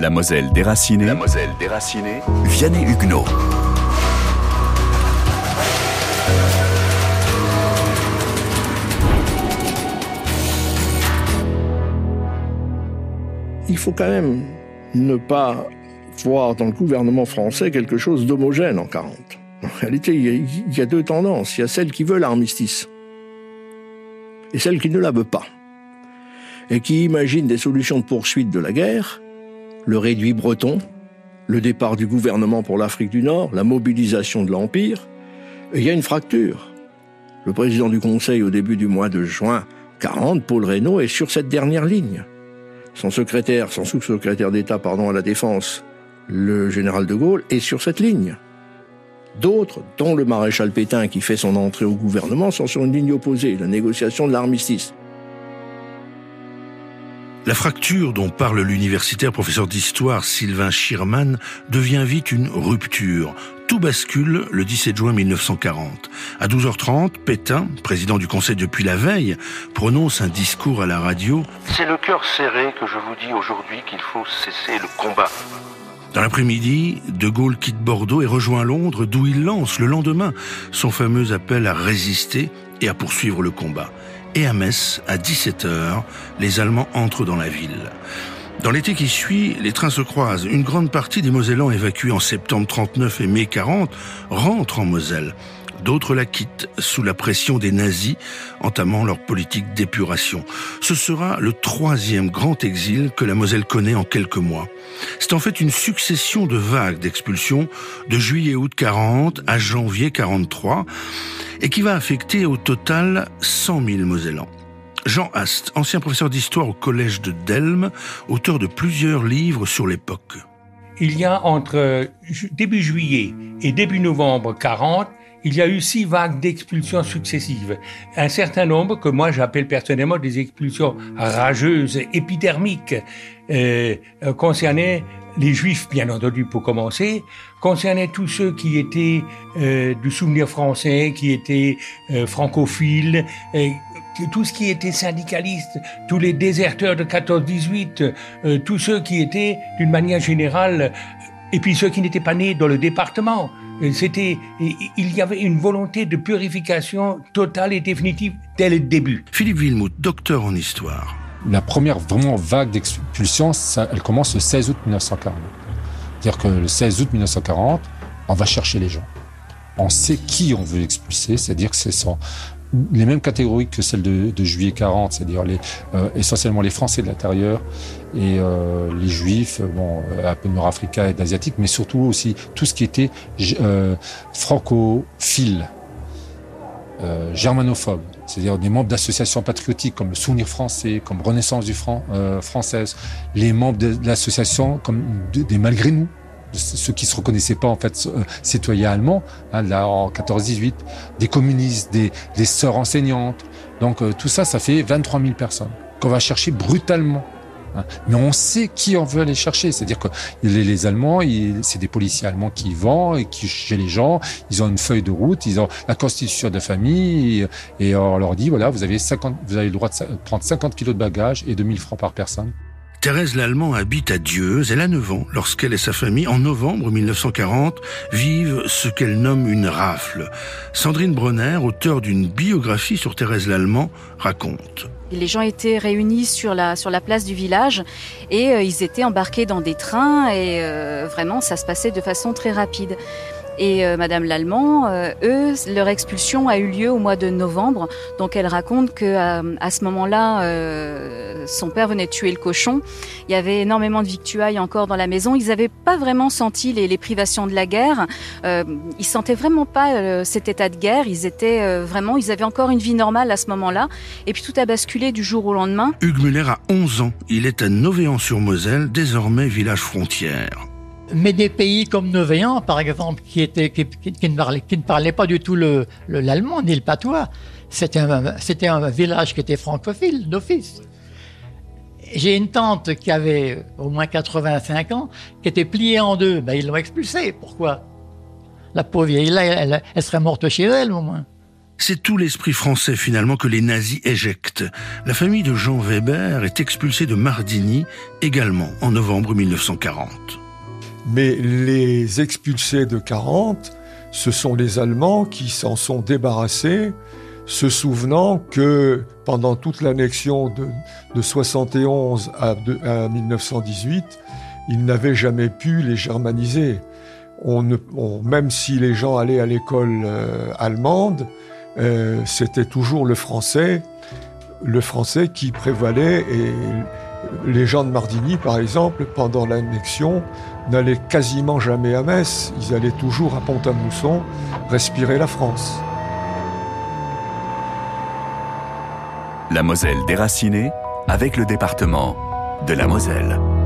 La Moselle déracinée. La Moselle déracinée. Vianney Huguenot. Il faut quand même ne pas voir dans le gouvernement français quelque chose d'homogène en 40. En réalité, il y a deux tendances. Il y a celle qui veut l'armistice et celle qui ne la veut pas. Et qui imagine des solutions de poursuite de la guerre, le réduit breton, le départ du gouvernement pour l'Afrique du Nord, la mobilisation de l'Empire. Il y a une fracture. Le président du Conseil au début du mois de juin 40, Paul Reynaud, est sur cette dernière ligne. Son secrétaire, son sous-secrétaire d'État, pardon, à la Défense, le général de Gaulle, est sur cette ligne. D'autres, dont le maréchal Pétain qui fait son entrée au gouvernement, sont sur une ligne opposée, la négociation de l'armistice. La fracture dont parle l'universitaire professeur d'histoire Sylvain Schirman devient vite une rupture. Tout bascule le 17 juin 1940. À 12h30, Pétain, président du Conseil depuis la veille, prononce un discours à la radio. C'est le cœur serré que je vous dis aujourd'hui qu'il faut cesser le combat. Dans l'après-midi, De Gaulle quitte Bordeaux et rejoint Londres, d'où il lance le lendemain son fameux appel à résister et à poursuivre le combat. Et à Metz, à 17h, les Allemands entrent dans la ville. Dans l'été qui suit, les trains se croisent. Une grande partie des Mosellans évacués en septembre 39 et mai 40 rentrent en Moselle. D'autres la quittent sous la pression des nazis, entamant leur politique d'épuration. Ce sera le troisième grand exil que la Moselle connaît en quelques mois. C'est en fait une succession de vagues d'expulsions de juillet-août 40 à janvier 43 et qui va affecter au total 100 000 Mosellans. Jean Hast, ancien professeur d'histoire au collège de Delme, auteur de plusieurs livres sur l'époque. Il y a entre début juillet et début novembre 40 il y a eu six vagues d'expulsions successives. Un certain nombre que moi j'appelle personnellement des expulsions rageuses, épidermiques, euh, euh, concernaient les juifs, bien entendu, pour commencer, concernaient tous ceux qui étaient euh, du souvenir français, qui étaient euh, francophiles, tout ce qui était syndicaliste, tous les déserteurs de 14-18, euh, tous ceux qui étaient, d'une manière générale, et puis ceux qui n'étaient pas nés dans le département. C'était, il y avait une volonté de purification totale et définitive dès le début. Philippe Villemout, docteur en histoire. La première vraiment vague d'expulsion, elle commence le 16 août 1940. C'est-à-dire que le 16 août 1940, on va chercher les gens. On sait qui on veut expulser, c'est-à-dire que ce sont les mêmes catégories que celles de, juillet 40, c'est-à-dire euh, essentiellement les Français de l'intérieur et euh, les Juifs, bon, un peu nord-africains et d'asiatiques, mais surtout aussi tout ce qui était euh, francophile, euh, germanophobe, c'est-à-dire des membres d'associations patriotiques comme le Souvenir français, comme Renaissance du Franc, euh, française, les membres de, l'association comme de, des Malgré nous, ceux qui se reconnaissaient pas en fait euh, citoyens allemands, hein, là en 14-18, des communistes, des, des sœurs enseignantes. Donc euh, tout ça, ça fait 23 000 personnes qu'on va chercher brutalement. Hein. Mais on sait qui on veut aller chercher. C'est-à-dire que les, les Allemands, c'est des policiers allemands qui vont et qui chez les gens. Ils ont une feuille de route, ils ont la constitution de famille et, et on leur dit voilà, vous avez 50, vous avez le droit de prendre 50 kilos de bagages et 2000 francs par personne. Thérèse Lallemand habite à Dieuze. Elle a 9 ans lorsqu'elle et sa famille, en novembre 1940, vivent ce qu'elle nomme une rafle. Sandrine Bronner, auteure d'une biographie sur Thérèse Lallemand, raconte. Les gens étaient réunis sur la, place du village et euh, ils étaient embarqués dans des trains et euh, vraiment ça se passait de façon très rapide. Et euh, Madame Lallemand, euh, eux, leur expulsion a eu lieu au mois de novembre. Donc elle raconte que à, à ce moment-là, euh, son père venait de tuer le cochon. Il y avait énormément de victuailles encore dans la maison. Ils n'avaient pas vraiment senti les, privations de la guerre. Euh, ils sentaient vraiment pas euh, cet état de guerre. Ils étaient euh, vraiment, ils avaient encore une vie normale à ce moment-là. Et puis tout a basculé du jour au lendemain. Hugues Muller a 11 ans. Il est à Novéan-sur-Moselle, désormais village frontière mais des pays comme Novéan, par exemple, qui, ne parlait, pas du tout l'allemand le, ni le patois, c'était un, village qui était francophile d'office. J'ai une tante qui avait au moins 85 ans, qui était pliée en deux. Ben, ils l'ont expulsée. Pourquoi? La pauvre vieille, là, elle, serait morte chez elle, au moins. C'est tout l'esprit français finalement que les nazis éjectent. La famille de Jean Weber est expulsée de Mardigny également en novembre 1940. Mais les expulsés de 40, ce sont les Allemands qui s'en sont débarrassés, se souvenant que pendant toute l'annexion de, de 71 à, à 1918, ils n'avaient jamais pu les germaniser. Même si les gens allaient à l'école euh, allemande, euh, c'était toujours le français, le français qui prévalait les gens de Mardigny, par exemple, pendant l'annexion, n'allaient quasiment jamais à Metz. Ils allaient toujours à Pont-à-Mousson respirer la France. La Moselle déracinée avec le département de la Moselle.